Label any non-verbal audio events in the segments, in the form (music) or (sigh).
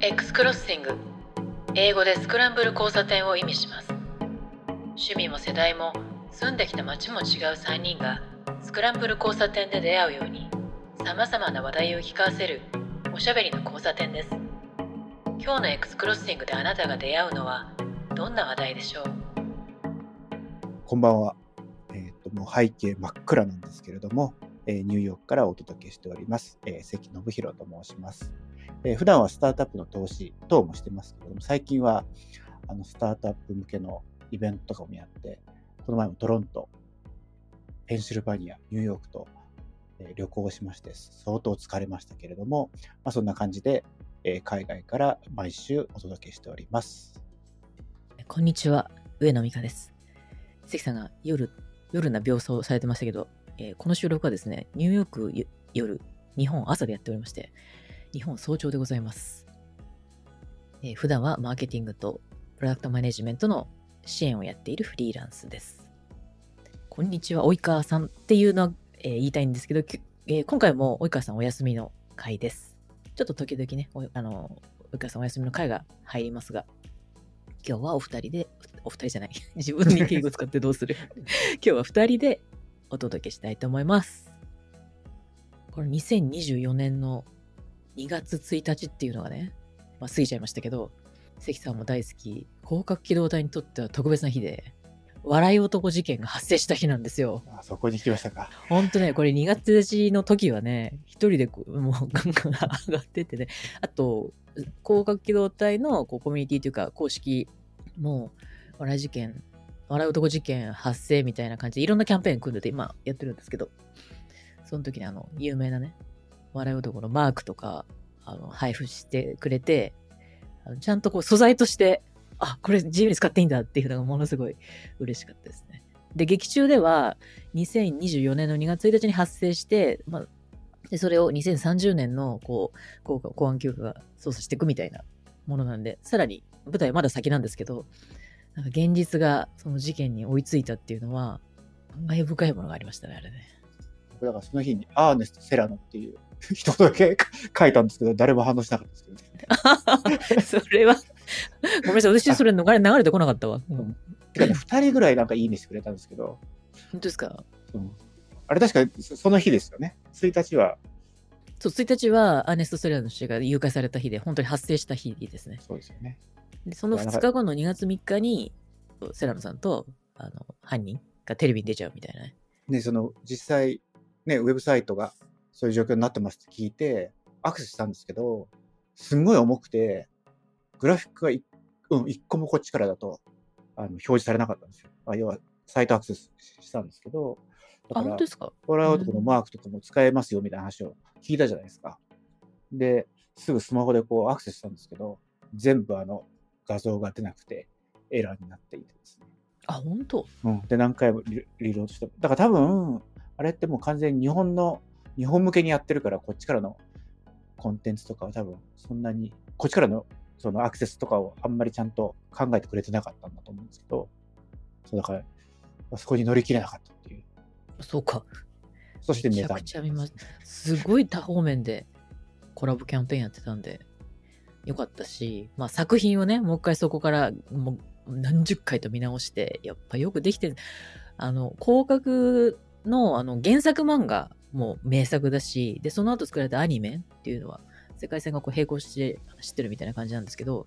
X クロッシング英語でスクランブル交差点を意味します趣味も世代も住んできた街も違う3人がスクランブル交差点で出会うようにさまざまな話題を聞かせるおしゃべりの交差点です今日の X クロッシングであなたが出会うのはどんな話題でしょう？こんばんは。えっ、と、もう背景真っ暗なんですけれども、えーニューヨークからお届けしております。えー関信弘と申します。えー普段はスタートアップの投資等もしてますけれども、最近はあのスタートアップ向けのイベントとかもやって、この前もトロント、ペンシルバニア、ニューヨークと、えー旅行をしまして、相当疲れましたけれども、まあ、そんな感じで、えー海外から毎週お届けしております。こんにちは、上野美香です。関さんが夜、夜な描写をされてましたけど、えーこの収録はですね、ニューヨーク夜、日本朝でやっておりまして、日本早朝でございます。えー普段はマーケティングとプロダクトマネジメントの支援をやっているフリーランスです。こんにちは、及川さんっていうのは、えー言いたいんですけど、えー今回も及川さんお休みの回です。ちょっと時々ね、あの、及川さんお休みの回が入りますが、今日はお二人で、お二人じゃない。(laughs) 自分に敬語使ってどうする？(laughs) 今日は二人でお届けしたいと思います。これ2024年の2月1日っていうのがね、まあ過ぎちゃいましたけど、関さんも大好き、広角機動隊にとっては特別な日で、笑い男事件が発生した日なんですよ。あそこに来ましたか。ほんとね、これ2月1日の時はね、一人でもうガンガン上がってってね、あと、広角機動隊のこうコミュニティというか、公式も、笑い事件、笑い男事件発生みたいな感じで、いろんなキャンペーン組んでて、今やってるんですけど、その時にあの、有名なね、笑い男のマークとか、あの、配布してくれて、ちゃんとこう素材として、あ、これ自由に使っていいんだっていうのがものすごい嬉しかったですね。で、劇中では、2024年の2月1日に発生して、まあ、でそれを2030年のこう公公安休暇が捜査していくみたいなものなんで、さらに舞台はまだ先なんですけど、なんか現実がその事件に追いついたっていうのは、感慨深いものがありましたね、あれね。だからその日にアーネスト・セラノっていう一言だけ書いたんですけど、誰も反応しなかったですけどね。(laughs) それは、ごめんなさい、私それ流れ流れてこなかったわ。うん、てかね、2人ぐらいなんかいいねしてくれたんですけど、本当ですか？うんあれ確かそその日ですよね。1日は、そう、1日はアーネスト・ストレラの氏が誘拐された日で、本当に発生した日ですね。そうですよね。で、その2日後の2月3日に、セラノさんと、あの、犯人がテレビに出ちゃうみたいなね。で、その実際、ね、ウェブサイトがそういう状況になってますって聞いて、アクセスしたんですけど、すんごい重くて、グラフィックがいうん、一個もこっちからだとあの表示されなかったんですよ。あ要は、サイトアクセスしたんですけど、だあ、からホラー男のマークとかも使えますよみたいな話を聞いたじゃないですか。で、すぐスマホでこうアクセスしたんですけど、全部あの画像が出なくてエラーになっていてですね。あ、本当？うん。で、何回もリリロードしても。だから多分、あれってもう完全に日本の、日本向けにやってるから、こっちからのコンテンツとかは多分そんなに、こっちからのそのアクセスとかをあんまりちゃんと考えてくれてなかったんだと思うんですけど、そうだから、あそこに乗り切れなかったっていう。そうか。そしてめちゃくちゃ見ました。すごい多方面でコラボキャンペーンやってたんで、よかったし、まあ作品をね、もう一回そこからもう何十回と見直して、やっぱよくできてる。あの、広角のあの原作漫画もう名作だし、で、その後作られたアニメっていうのは、世界線がこう並行して知ってるみたいな感じなんですけど、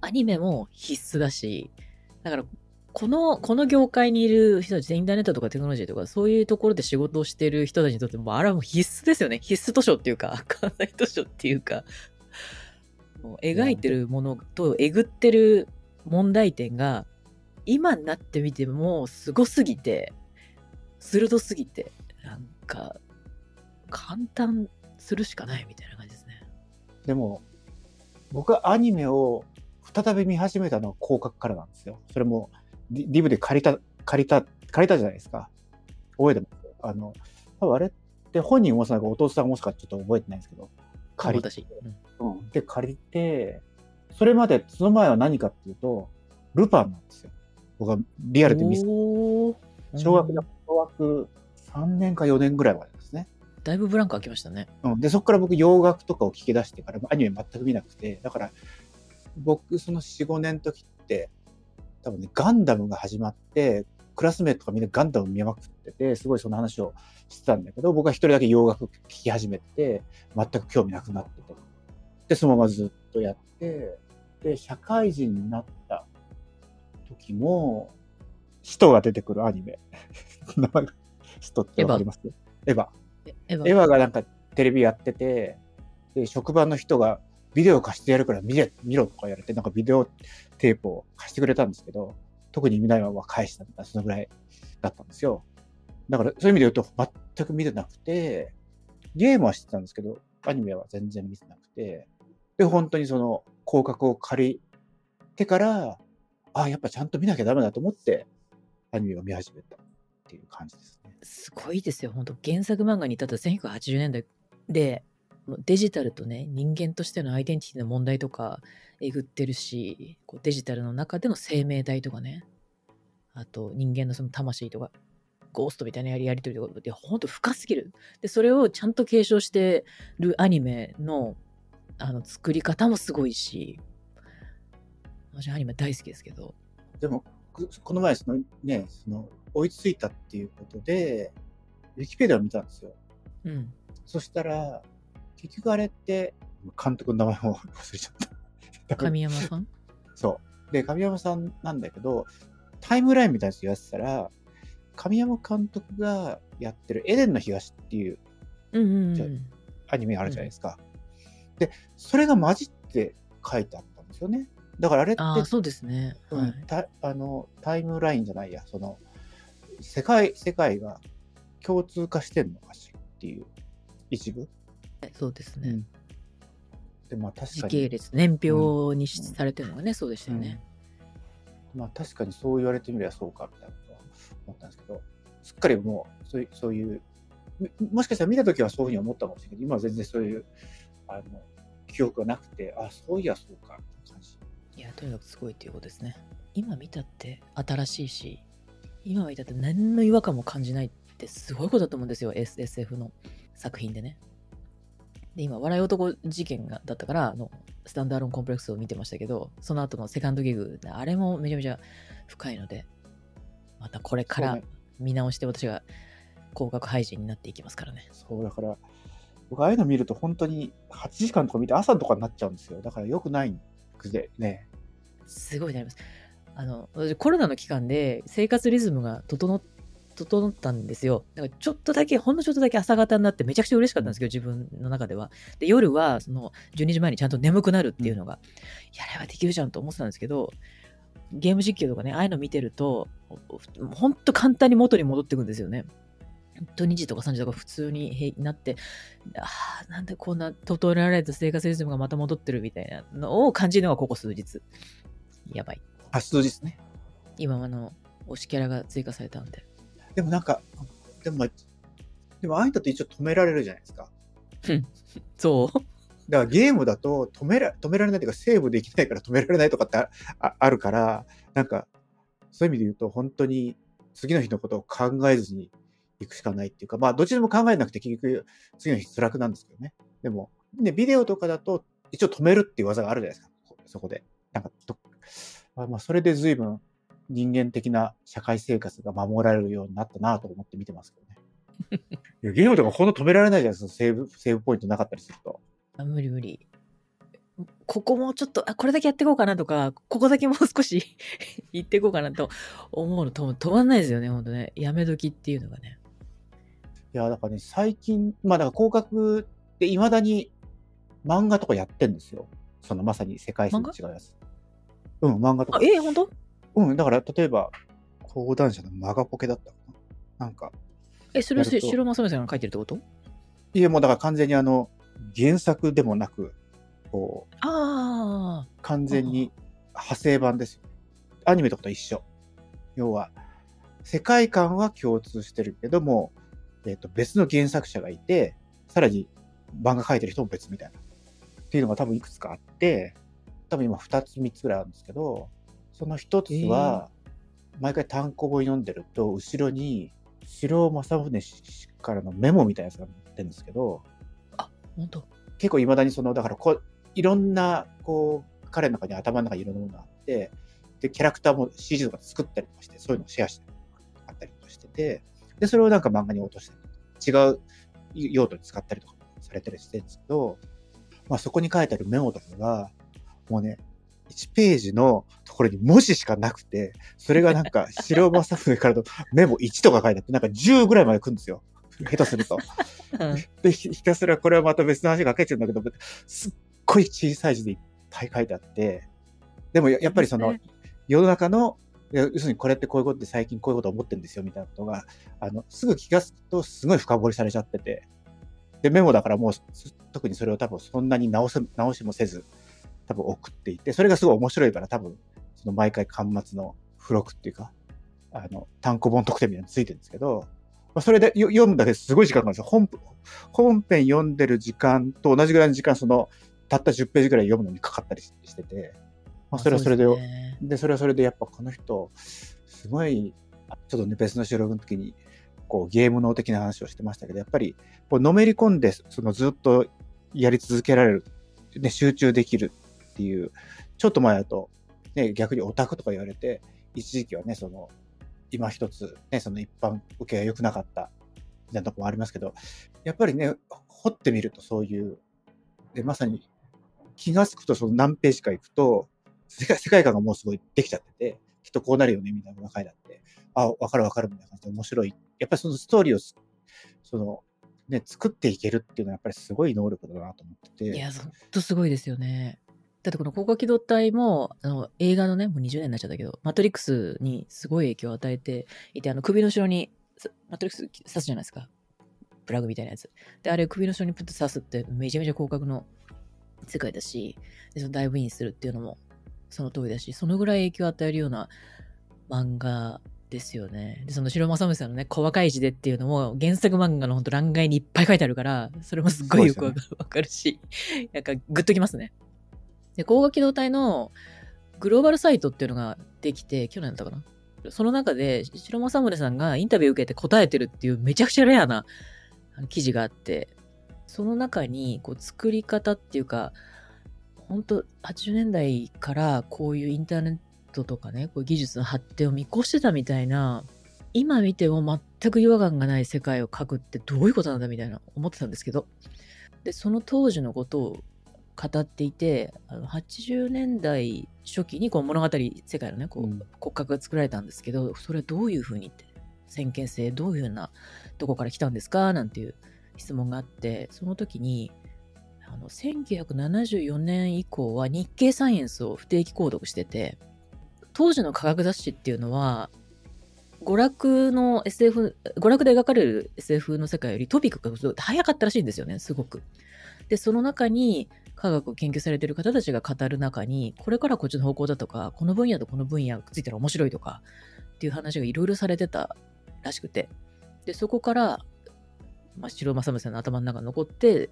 アニメも必須だし、だからこの、この業界にいる人たち、インターネットとかテクノロジーとか、そういうところで仕事をしてる人たちにとっても、あれはもう必須ですよね。必須図書っていうか、(laughs) 関西図書っていうか、もう描いてるものとえぐってる問題点が、今になってみても、すごすぎて、鋭すぎて、なんか、簡単するしかないみたいな感じですね。でも、僕はアニメを再び見始めたのは広角からなんですよ。それも、ディディブで借りた、借りた、借りたじゃないですか。覚えてます？あの、多分あれって本人もさ、お父さんもしかちょっと覚えてないんですけど、借り私。うんうん、で、借りて、それまで、その前は何かっていうと、ルパンなんですよ。僕はリアルで見せおー小学だ、小学3年か4年ぐらいまでですね。だいぶブランク空きましたね。うん、で、そこから僕洋楽とかを聞き出してからアニメ全く見なくて、だから僕その4、5年の時って、多分ね、ガンダムが始まって、クラスメートがみんなガンダム見まくってて、すごいその話をしてたんだけど、僕は一人だけ洋楽聴き始めて、全く興味なくなってて。で、そのままずっとやって、で、社会人になった時も、使徒が出てくるアニメ。名前が、使徒ってわかります？エヴァ。えエヴァがなんかテレビやってて、で、職場の人がビデオ貸してやるから見れ、見ろとか言われて、なんかビデオテープを貸してくれたんですけど、特に見ないまま返したみたいな、そのぐらいだったんですよ。だからそういう意味で言うと全く見てなくて、ゲームは知ってたんですけど、アニメは全然見てなくて、で、本当にその広角を借りてから、あ、やっぱちゃんと見なきゃダメだと思って、アニメを見始めたっていう感じですね。すごいですよ、本当原作漫画に至った1980年代で、デジタルとね、人間としてのアイデンティティの問題とかえぐってるし、こうデジタルの中での生命体とかね、あと人間のその魂とか、ゴーストみたいなやりやりとりとか、で本当深すぎる。で、それをちゃんと継承してるアニメのあの作り方もすごいし、私アニメ大好きですけど、でも、くこの前、そのね、その、追いついたっていうことで、ウィキペディアを見たんですよ。うん。そしたら、結局あれって、監督の名前も (laughs) 忘れちゃった。神山さん？(laughs) そう。で、神山さんなんだけど、タイムラインみたいなやつやってたら、神山監督がやってるエデンの東っていううんうんうん。アニメがあるじゃないですか。で、それが混じって書いてあったんですよね。だからあれって、ああ、そうですね。はいうん、たあのタイムラインじゃないや、その世界世界が共通化してんのかしらっていう一部？そうですね。うんでまあ確時かに、系列、年表にしされてるのがね、そうでしたよね。まあ確かにそう言われてみればそうかみたいなことは思ったんですけど、すっかりもうそういうそういうみもしかしたら見たときはそういうふうに思ったかもしれないけど、今は全然そういうあの記憶がなくて、あそういやそうかって感じ。いや、とにかくすごいっていうことですね。今見たって新しいし、今見たって何の違和感も感じないってすごいことだと思うんですよ、S- SF の作品でね。で、今、笑い男事件がだったから、あの、スタンダーロンコンプレックスを見てましたけど、その後のセカンドギグ、あれもめちゃめちゃ深いので、またこれから見直して私が広角配信になっていきますからね。そう、だから、僕、ああいうの見ると本当に8時間とか見て朝とかになっちゃうんですよ。だから良くないくでね。すごいなります。あの、私コロナの期間で生活リズムが整っ整ったんですよ。だからちょっとだけ、ほんのちょっとだけ朝方になってめちゃくちゃ嬉しかったんですけど、自分の中では。で、夜はその12時前にちゃんと眠くなるっていうのが、やればできるじゃんと思ってたんですけど、ゲーム実況とかね、ああいうの見てると、ほんと簡単に元に戻ってくんですよね。本当2時とか3時とか普通に平なって、ああ、なんでこんな整えられた生活リズムがまた戻ってるみたいなのを感じるのがここ数日。やばい。あ、数字ですね。今あの推しキャラが追加されたんででもなんか、でも、でもああいうのって一応止められるじゃないですか。(laughs) そうだからゲームだと止めら止められないというか、セーブできないから止められないとかってあああるから、なんか、そういう意味で言うと、本当に次の日のことを考えずに行くしかないっていうか、まあ、どっちでも考えなくて結局、次の日辛くなんですけどね。でも、ね、ビデオとかだと、一応止めるっていう技があるじゃないですか、そこで。なんかまあ、それで随分人間的な社会生活が守られるようになったなと思って見てますけどね。(laughs) いやゲームとかほんと止められないじゃないですか、セーブ、セーブポイントなかったりすると。あ無理無理ここもうちょっとあこれだけやっていこうかなとかここだけもう少し (laughs) 行っていこうかなと思うのと止まんないですよねほんとねやめ時っていうのがねいや、だからね、最近、まあだから広角って未だに漫画とかやってんですよ。そのまさに世界線の違うやつ。うん、漫画とか。あえー、ほんとうん、だから例えば、講談社のマガポケだったかな。なんか、えそれは白間染さんが書いてるってこと？いやもうだから完全にあの、原作でもなく、こう、ああ完全に派生版ですよ。アニメとかと一緒。要は、世界観は共通してるけども、えっ、と、別の原作者がいて、さらに漫画描いてる人も別みたいな。っていうのが多分いくつかあって、多分今2つ3つぐらいあるんですけど、その1つは、毎回単行本読んでると、後ろに、城正宗氏からのメモみたいなやつが載っってるんですけど、あ、本当。結構いまだにその、だからこう、いろんな、こう、彼の中に頭の中にいろんなものがあって、で、キャラクターも CG とか作ったりとかして、そういうのをシェアしてあったりとかしてて、で、それをなんか漫画に落として違う用途に使ったりとかされたりしてるんですけど、まあそこに書いてあるメモとかが、もうね、1ページのところに文字しかなくて、それがなんか (laughs) 白正船からのメモ1とか書いてあって、なんか10ぐらいまで来るんですよ。下手すると。で、ひたすらこれはまた別の話が書いてるんだけど、すっごい小さい字でいっぱい書いてあって、でもやっぱりその、世の中の、要するにこれってこういうことで最近こういうこと思ってるんですよみたいなことが、あの、すぐ気がつくとすごい深掘りされちゃってて、で、メモだからもう特にそれを多分そんなに直せ、直しもせず、多分送っていて、それがすごい面白いから多分、その毎回端末の付録っていうか、あの、単行本特典みたいなのついてるんですけど、まあ、それで読むだけですごい時間かかるんですよ。本本編読んでる時間と同じぐらいの時間、その、たった10ページぐらい読むのにかかったりしてて、まあ、それはそれで、でね、で、それはそれでやっぱこの人、すごい、ちょっとね、別の収録の時に、こう、ゲーム脳的な話をしてましたけど、やっぱり、こう、のめり込んで、そのずっとやり続けられる、ね、集中できるっていう、ちょっと前だと、ね、逆にオタクとか言われて、一時期はね、その、今一つ、ね、その一般受けが良くなかった、みたいなとこもありますけど、やっぱりね、掘ってみるとそういう、でまさに気がつくとその何ページか行くと、世界世界観がもうすごいできちゃってて、きっとこうなるよね、みたいなのが書いてあって、あ、わかるわかるみたいな感じで面白い。やっぱりそのストーリーを、その、ね、作っていけるっていうのはやっぱりすごい能力だなと思ってて。いや、ほんとすごいですよね。だってこの高架機動隊も、あの、映画のね、もう20年になっちゃったけど、マトリックスにすごい影響を与えていて、あの、首の後ろに、マトリックス刺すじゃないですか。プラグみたいなやつ。で、あれ首の後ろにプッと刺すってめちゃめちゃ広角の世界だし、でそのダイブインするっていうのもその通りだし、そのぐらい影響を与えるような漫画ですよね。で、その白正宗さんのね、小若い字でっていうのも、原作漫画のほんと欄外にいっぱい書いてあるから、それもすっごいよくわかるし、ね、なんかグッときますね。で、高画機動隊のグローバルサイトっていうのができて、去年だったかな。その中で、白正宗さんがインタビュー受けて答えてるっていうめちゃくちゃレアな記事があって、その中にこう作り方っていうか、本当80年代からこういうインターネットとかね、こういう技術の発展を見越してたみたいな、今見ても全く違和感がない世界を描くってどういうことなんだみたいな思ってたんですけど、で、その当時のことを語っていて、あの80年代初期にこう物語、世界のね、こう骨格が作られたんですけど、それはどういうふうにって、先見性どういうふうな、どこから来たんですか？なんていう質問があって、その時に、あの1974年以降は日経サイエンスを不定期購読してて、当時の科学雑誌っていうのは、娯楽の SF、娯楽で描かれる SF の世界よりトピックが早かったらしいんですよね、すごく。で、その中に科学を研究されてる方たちが語る中に、これからこっちの方向だとか、この分野とこの分野がついたら面白いとか、っていう話がいろいろされてたらしくて。で、そこから、まあ、白正宗の頭の中に残って、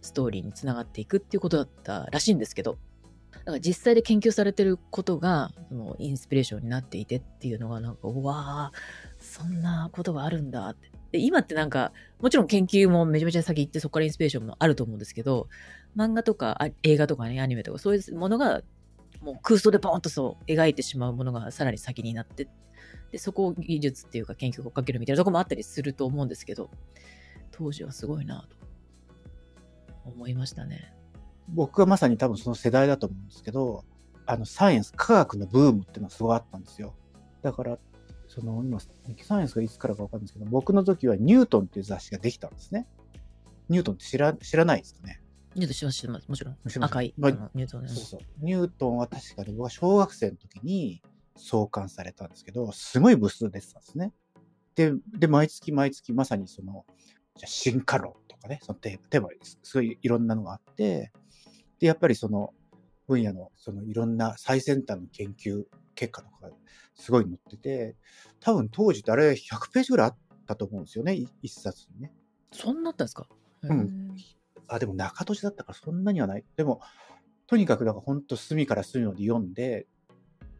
ストーリーにつながっていくっていうことだったらしいんですけど、だから実際で研究されてることが、そのインスピレーションになっていてっていうのがなんか、うわー、そんなことがあるんだって。で、今ってなんか、もちろん研究もめちゃめちゃ先行ってそこからインスピレーションもあると思うんですけど、漫画とか映画とかね、アニメとかそういうものがもう空想でポンとそう描いてしまうものがさらに先になって、で、そこを技術っていうか研究をかけるみたいなとこもあったりすると思うんですけど、当時はすごいなと思いましたね。僕はまさに多分その世代だと思うんですけど、あの、サイエンス、科学のブームっていうのはすごいあったんですよ。だから、その、今、サイエンスがいつからかわかるんですけど、僕の時はニュートンっていう雑誌ができたんですね。ニュートンって知ら知らないですかねニュートン知ってます。もちろん。赤い、まあ、ニュートン、ね、そうそう。ニュートンは確かに僕は小学生の時に創刊されたんですけど、すごい部数出てたんですね。で、で、毎月毎月まさにその、じゃ進化論かね、そのテーマ、テーマすごいいろんなのがあって、で、やっぱりその分野のそのいろんな最先端の研究結果とかすごい載ってて、多分当時ってあれ100ページぐらいあったと思うんですよね、一冊にね。そんなあったんですか？うん。あ、でも中年だったからそんなにはない。でも、とにかくだから本当隅から隅まで読んで、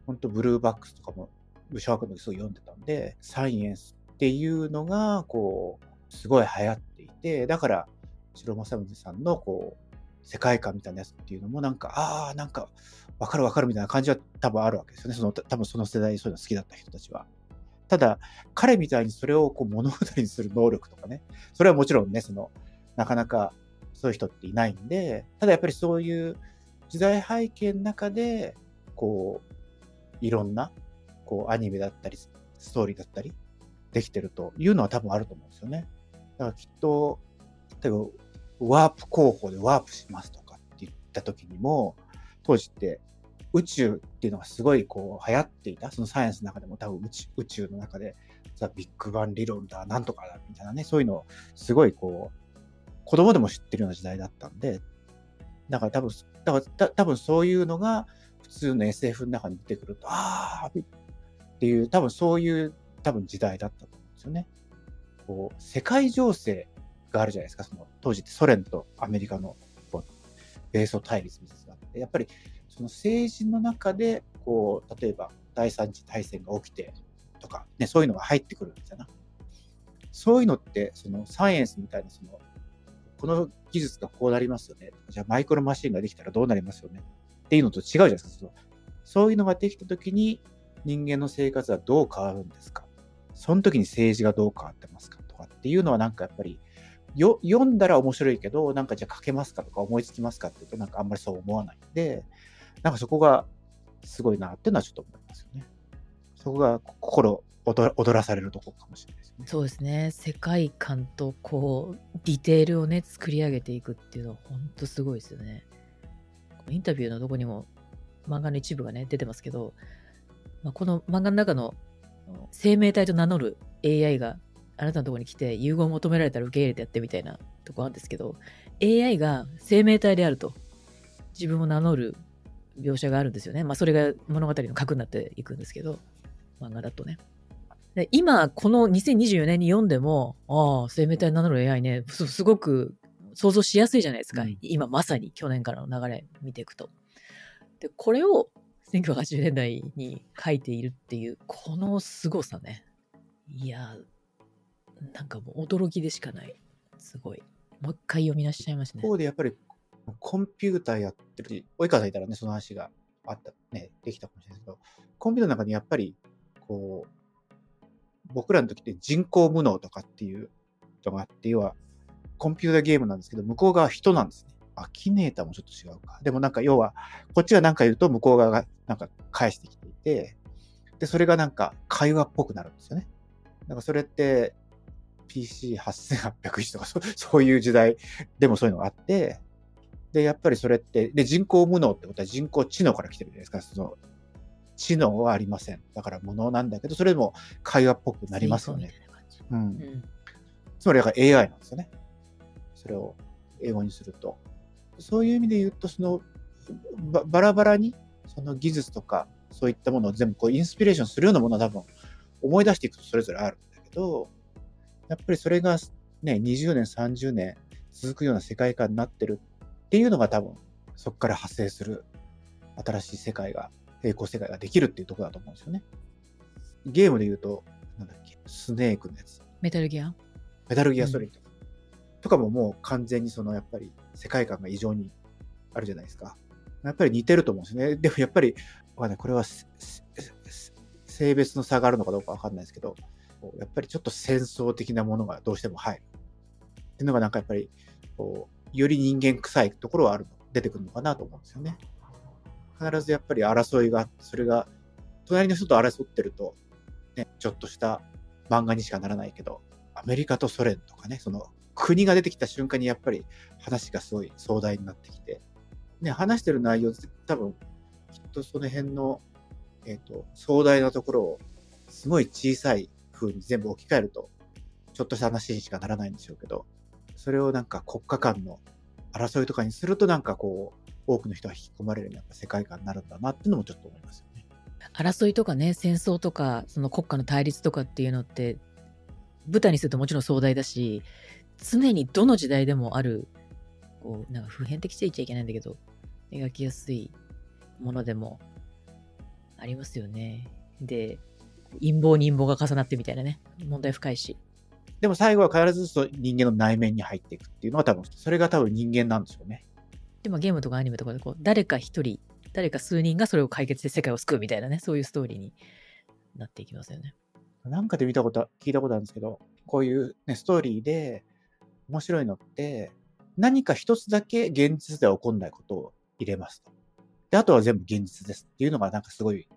本当ブルーバックスとかも、小学校の時すごい読んでたんで、サイエンスっていうのが、こう、すごい流行っていて、だから、白正宗さんのこう、世界観みたいなやつっていうのもなんか、ああ、なんか、わかるわかるみたいな感じは多分あるわけですよね。その、多分その世代にそういうの好きだった人たちは。ただ、彼みたいにそれをこう物語にする能力とかね、それはもちろんね、その、なかなかそういう人っていないんで、ただやっぱりそういう時代背景の中で、こう、いろんな、こう、アニメだったり、ストーリーだったり、できてるというのは多分あると思うんですよね。だからきっと、例えば、ワープ工法でワープしますとかって言った時にも、当時って宇宙っていうのがすごいこう流行っていた、そのサイエンスの中でも多分宇宙宇宙の中で、ザ・ビッグバン理論だ、なんとかだ、みたいなね、そういうのをすごいこう、子供でも知ってるような時代だったんで、だから多分、だから多分そういうのが普通の SF の中に出てくると、ああっていう、多分そういう多分時代だったと思うんですよね。こう、世界情勢があるじゃないですか、その当時ってソ連とアメリカのこう米ソ対立みたいなのがあって、やっぱりその政治の中で、こう、例えば第三次大戦が起きてとか、ね、そういうのが入ってくるんですよな。そういうのって、そのサイエンスみたいな、その、この技術がこうなりますよね。じゃあマイクロマシンができたらどうなりますよね。っていうのと違うじゃないですか。そそういうのができたときに人間の生活はどう変わるんですかその時に政治がどう変わってますかとかっていうのはなんかやっぱりよ読んだら面白いけど、なんかじゃあ書けますかとか思いつきますかって言うとなんかあんまりそう思わないんで、なんかそこがすごいなっていうのはちょっと思いますよね。そこが心踊らされるところかもしれない。そうですね。世界観とこう、ディテールをね、作り上げていくっていうのは本当すごいですよね。インタビューのどこにも漫画の一部がね、出てますけど、まあ、この漫画の中の生命体と名乗る AI があなたのところに来て融合を求められたら受け入れてやってみたいなとこあるんですけど、AI が生命体であると自分を名乗る描写があるんですよね。まあ、それが物語の核になっていくんですけど、漫画だとね。で今、この2024年に読んでも、ああ、生命体名乗る AI ねす、すごく想像しやすいじゃないですか。うん、今まさに去年からの流れ見ていくと。で、これを1980年代に書いているっていう、この凄さね。いや、なんかもう驚きでしかない。すごい。もう一回読み出しちゃいましたね。一方でやっぱりコンピューターやってるし、及川さんいたらね、その話があった、ね、できたかもしれないですけど、コンピューターの中にやっぱり、こう、僕らの時って人工無能とかっていうのがあって、要は、コンピューターゲームなんですけど、向こう側は人なんですね。アキネーターもちょっと違うか。でもなんか要は、こっちが何か言うと向こう側がなんか返してきていて、で、それがなんか会話っぽくなるんですよね。なんかそれって PC8800 とかそういう時代でもそういうのがあって、で、やっぱりそれって、で、人工無能ってことは人工知能から来てるじゃないですか。その、知能はありません。だから無能なんだけど、それでも会話っぽくなりますよね。うん。うん、つまり、だから AI なんですよね。それを英語にすると。そういう意味で言うと、その、ばバラバラに、その技術とか、そういったものを全部こうインスピレーションするようなものは多分思い出していくとそれぞれあるんだけど、やっぱりそれがね、20年、30年続くような世界観になってるっていうのが多分、そこから発生する新しい世界が、平行世界ができるっていうところだと思うんですよね。ゲームで言うと、なんだっけ、スネークのやつ。メタルギアメタルギアソリッド、うん、とかももう完全にそのやっぱり世界観が異常にあるじゃないですか。やっぱり似てると思うんですよね。でもやっぱり、これは性別の差があるのかどうかわかんないですけど、やっぱりちょっと戦争的なものがどうしても入る。っていうのがなんかやっぱり、こう、より人間臭いところはある出てくるのかなと思うんですよね。必ずやっぱり争いがあって、それが、隣の人と争ってると、ね、ちょっとした漫画にしかならないけど、アメリカとソ連とかね、その国が出てきた瞬間にやっぱり話がすごい壮大になってきて、ね、話してる内容多分、きっとその辺の、えっ、ー、と、壮大なところをすごい小さい風に全部置き換えると、ちょっとした話にしかならないんでしょうけど、それをなんか国家間の争いとかにするとなんかこう、多くの人が引き込まれるような世界観になるんだなっていうのもちょっと思いますよね。争いとかね、戦争とか、その国家の対立とかっていうのって、舞台にするともちろん壮大だし、常にどの時代でもある、こう、なんか普遍的って言っちゃいけないんだけど、描きやすいものでもありますよね。で、陰謀に陰謀が重なってみたいなね、問題深いし。でも最後は必ず人間の内面に入っていくっていうのは多分、それが多分人間なんでしょうね。でもゲームとかアニメとかでこう、誰か一人、誰か数人がそれを解決して世界を救うみたいなね、そういうストーリーになっていきますよね。なんかで見たこと、聞いたことあるんですけど、こういうね、ストーリーで面白いのって、何か一つだけ現実では起こんないことを入れますと。で、あとは全部現実ですっていうのがなんかすごい、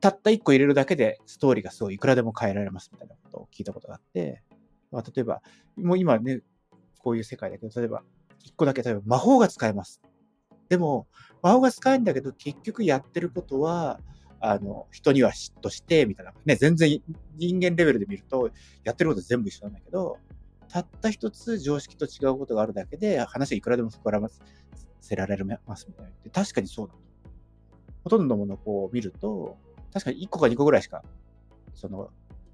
たった一個入れるだけでストーリーがすごいいくらでも変えられますみたいなことを聞いたことがあって、まあ、例えば、もう今ね、こういう世界だけど、例えば、一個だけ例えば魔法が使えます。でも、魔法が使えんだけど、結局やってることは、あの、人には嫉妬して、みたいな。ね、全然人間レベルで見ると、やってること全部一緒なんだけど、たった一つ常識と違うことがあるだけで、話はいくらでも膨らませられますみたいな。確かにそうだと。ほとんどのものをこう見ると、確かに1個か2個ぐらいしか、その、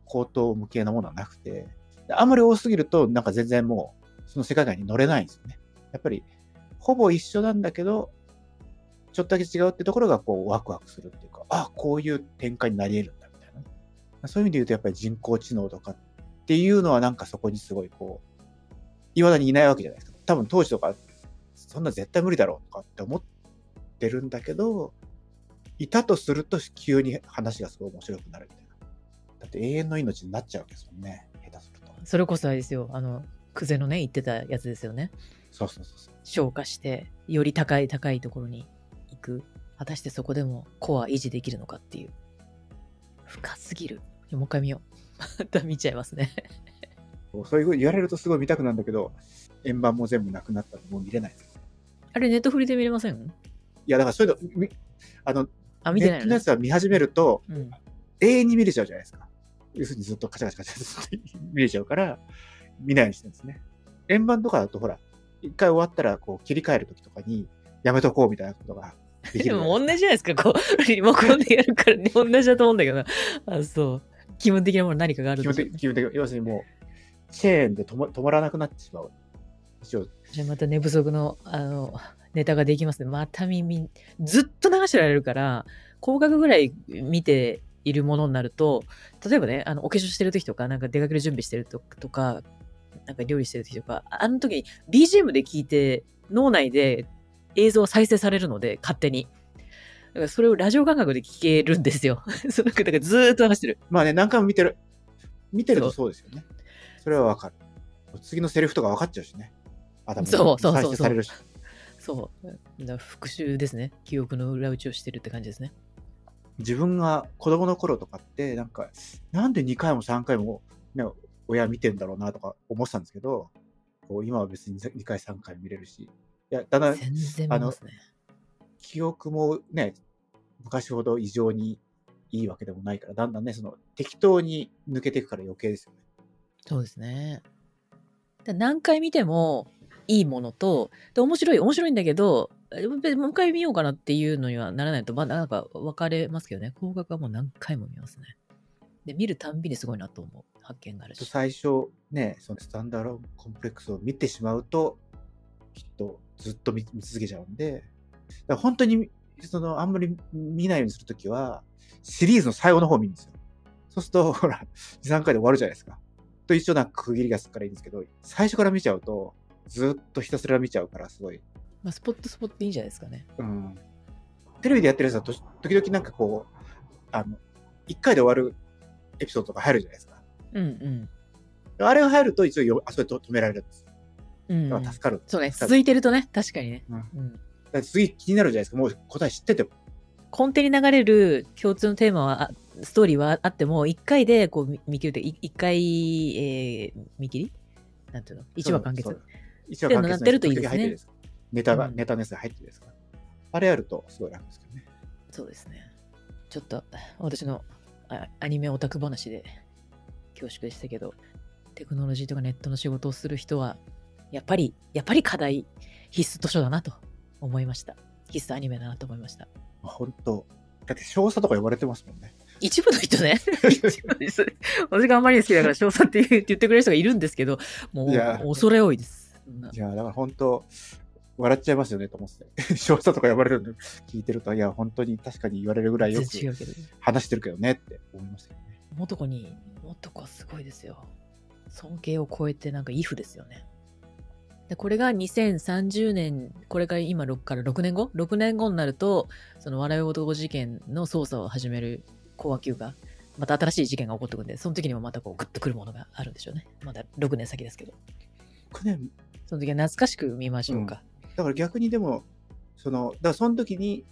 口頭無形なものはなくて、あんまり多すぎると、なんか全然もう、その世界観に乗れないんですよね。やっぱり、ほぼ一緒なんだけど、ちょっとだけ違うってところが、こう、ワクワクするっていうか、あ、こういう展開になり得るんだ、みたいな。そういう意味で言うと、やっぱり人工知能とかっていうのは、なんかそこにすごい、こう、未だにいないわけじゃないですか。多分当時とか、そんな絶対無理だろうとかって思ってるんだけど、いたとすると急に話がすごい面白くなるみたいな。だって永遠の命になっちゃうわけですもんね。下手すると。それこそあれですよ、あの、クゼのね、言ってたやつですよね。そうそうそうそう。消化して、より高い高いところに行く。果たしてそこでもコア維持できるのかっていう。深すぎる。もう一回見よう。(laughs) また見ちゃいますね。そういう言われるとすごい見たくなるんだけど、円盤も全部なくなったらもう見れない。あれ、ネットフリで見れません？いや、だからそういうの、みあの、あ、見てないのねネットのやつ。は見始めると、うん。永遠に見れちゃうじゃないですか。要するにずっとカチャカチャカチャって見れちゃうから、見ないようにしてるんですね。円盤とかだとほら、一回終わったらこう切り替えるときとかに、やめとこうみたいなことができでる。も同じじゃないですか、こう、リモコンでやるからね、同じだと思うんだけどな。あ、そう。気分的なもの何かがあると基本的、基本的、要するにもう、チェーンで止ま止まらなくなってしまう。一応、じゃあまた寝不足の、あの、ネタができますね。また耳、ずっと流してられるから、広角ぐらい見ているものになると、例えばね、あの、お化粧してる時とか、なんか出かける準備してるととか、なんか料理してる時とか、あの時に BGM で聞いて、脳内で映像再生されるので、勝手に。だからそれをラジオ感覚で聞けるんですよ。(laughs) そうなんかだからずーっと話してる。まあね、何回も見てる。見てるとそうですよね。それはわかる。次のセリフとか分かっちゃうしね。頭にそうそうそうそう再生されるし。そう。だ復習ですね。記憶の裏打ちをしてるって感じですね。自分が子供の頃とかって、なんか、なんで2回も3回も、ね、親見てんだろうなとか思ってたんですけど、こう今は別に2回3回見れるし、いや、だんだん全然見ますね。記憶もね、昔ほど異常にいいわけでもないから、だんだんね、その適当に抜けていくから余計ですよね。そうですね。で何回見てもいいものと、で面白い、面白いんだけど、えもう一回見ようかなっていうのにはならないと、まあなんか分かれますけどね。高額はもう何回も見ますね。で、見るたんびにすごいなと思う。発見があるし。最初ね、そのスタンダーローンコンプレックスを見てしまうと、きっとずっと見見続けちゃうんで、だ本当にそのあんまり見ないようにするときは、シリーズの最後の方を見るんですよ。そうすると、(laughs) ほら、2、3回で終わるじゃないですか。と一緒な区切りがすっからいいんですけど、最初から見ちゃうと、ずっとひたすら見ちゃうから、すごい。まあ、スポットスポットでいいんじゃないですかね。うん。テレビでやってるやつだと、時々なんかこう、あの、1回で終わるエピソードとか入るじゃないですか。うんうん。あれが入ると一応よ、あそこで止められるんです。うん、うん助かる。そうね、続いてるとね、確かにね。うんうん、次気になるじゃないですか。もう答え知ってても。根底に流れる共通のテーマは、あストーリーはあっても、一回でこう見見切るって、い一回、えー、見切り？なんていうの？一話完結。一話完結なってるといいですねネタが、うんネタのやつが入ってるですから。あれやるとすごい楽ですけどね。そうですね。ちょっと私のあアニメオタク話で恐縮でしたけど、テクノロジーとかネットの仕事をする人は、やっぱり、やっぱり課題必須図書だなと思いました。必須アニメだなと思いました。まあ本当だって少佐とか呼ばれてますもんね。一部の人ね、(laughs) 一部の人私があんまり好きだから少佐って言うって言ってくれる人がいるんですけど、もう恐れ多いです。いや、だから本当笑っちゃいますよねと思って。(laughs) 少佐とか呼ばれるの聞いてると、いや、本当に確かに言われるぐらいよく。話してるけどねって思いましたけどね。元子に、元子はすごいですよ。尊敬を超えてなんか if ですよね。でこれが2030年、これから今6から6年後 ?6 年後になると、その笑い男事件の捜査を始める公安休が、また新しい事件が起こってくるんで、その時にもまたこうグッとくるものがあるんでしょうね。まだ6年先ですけど。6年その時は懐かしく見ましょうか。だから逆にでも、その、だからその時に、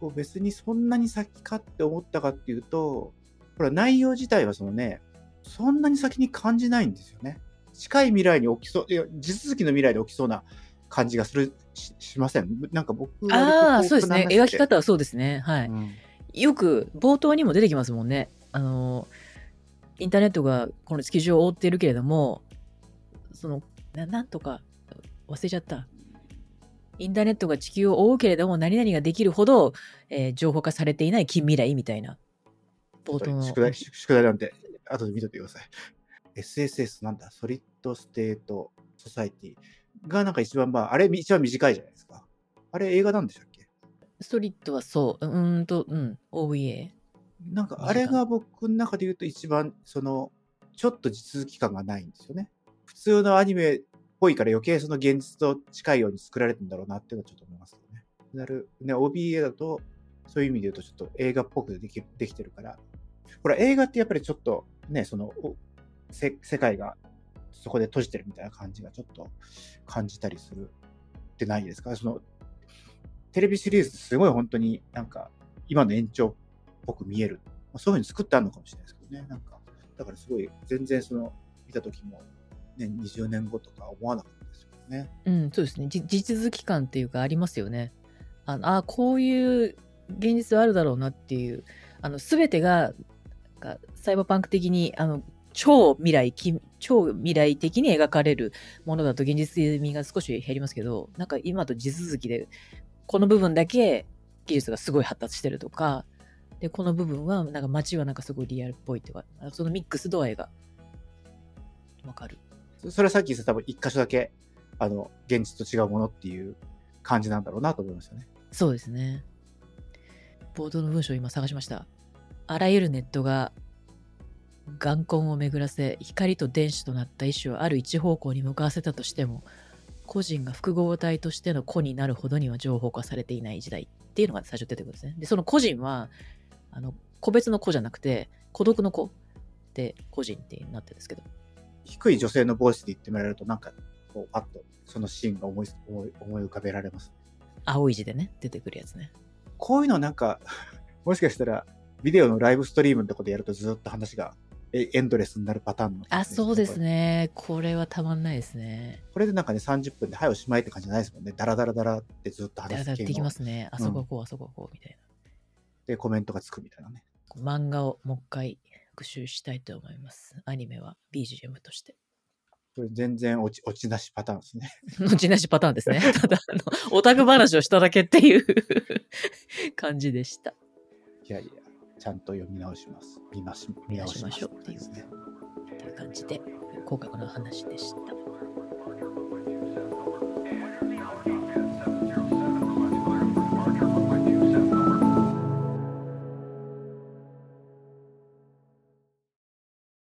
こう別にそんなに先かって思ったかっていうと、ほら内容自体はそのね、そんなに先に感じないんですよね。近い未来に起きそう、いや地続きの未来で起きそうな感じがする、ししませんなんか僕はああ、そうですね。描き方、方はそうですね。はい。うんよく冒頭にも出てきますもんね。あの、インターネットがこの地球上を覆っているけれども、その、ななんとか、忘れちゃった。インターネットが地球を覆うけれども、何々ができるほど、えー情報化されていない近未来みたいな。冒頭の。宿題、宿宿題なんて、後で見といてください。SSS なんだ、 Solid State Society がなんか一番まあ、あれ一番短いじゃないですか。あれ映画なんでしたっけ？ストリットはそう、うーんと、うん、OVA。なんかあれが僕の中で言うと一番そのちょっと地続き感がないんですよね。普通のアニメっぽいから余計その現実と近いように作られてんだろうなっていうのはちょっと思いますけどね。なるね、OBA だとそういう意味で言うとちょっと映画っぽくできできてるから。ほら映画ってやっぱりちょっとね、そのせ世界がそこで閉じてるみたいな感じがちょっと感じたりするってないですか？そのテレビシリーズすごい本当になんか今の延長っぽく見える。まそういうふうに作ってあるのかもしれないですけどね。なんか、だからすごい全然その見た時もね、20年後とか思わなかったですよね。うん、そうですね。地続き感っていうかありますよね。あのあ、こういう現実はあるだろうなっていう、あの、すべてが、サイバーパンク的に、あの、超未来、超未来的に描かれるものだと現実味が少し減りますけど、なんか今と地続きで、この部分だけ技術がすごい発達してるとか、で、この部分は、なんか街はなんかすごいリアルっぽいとか、そのミックス度合いがわかる。それはさっき言った多分一箇所だけ、あの、現実と違うものっていう感じなんだろうなと思いましたね。そうですね。冒頭の文章を今探しました。あらゆるネットが眼根を巡らせ、光と電子となった意志をある一方向に向かわせたとしても、個人が複合体としての個になるほどには情報化されていない時代っていうのが最初出てくるんですね。で、その個人は、あの、個別の個じゃなくて、孤独の個で個人ってなってるんですけど。低い女性のボイスで言ってもらえると、なんか、こう、パッとそのシーンが思い思い思い浮かべられます。青い字でね、出てくるやつね。こういうのなんか、(laughs) もしかしたら、ビデオのライブストリームのとこでやるとずっと話がえエンドレスになるパターンの、あ、そうです。ね。これはたまんないですね。これでなんかね、30分で、はい、おしまいって感じじゃないですもんね。ダラダラダラってずっとだら話す系のだらできますね。あそこはこう、あそこはこう、みたいな。で、コメントがつくみたいなね。漫画をもう一回復習したいと思います。アニメは BGM として。これ全然落ち落ちなしパターンですね。(laughs) 後なしパターンですね。(laughs) ただ、あの、オタク話をしただけっていう (laughs) 感じでした。いやいや、ちゃんと読み直します。見まし見直しましょうっていうね。っていう感じで、広角の話でした。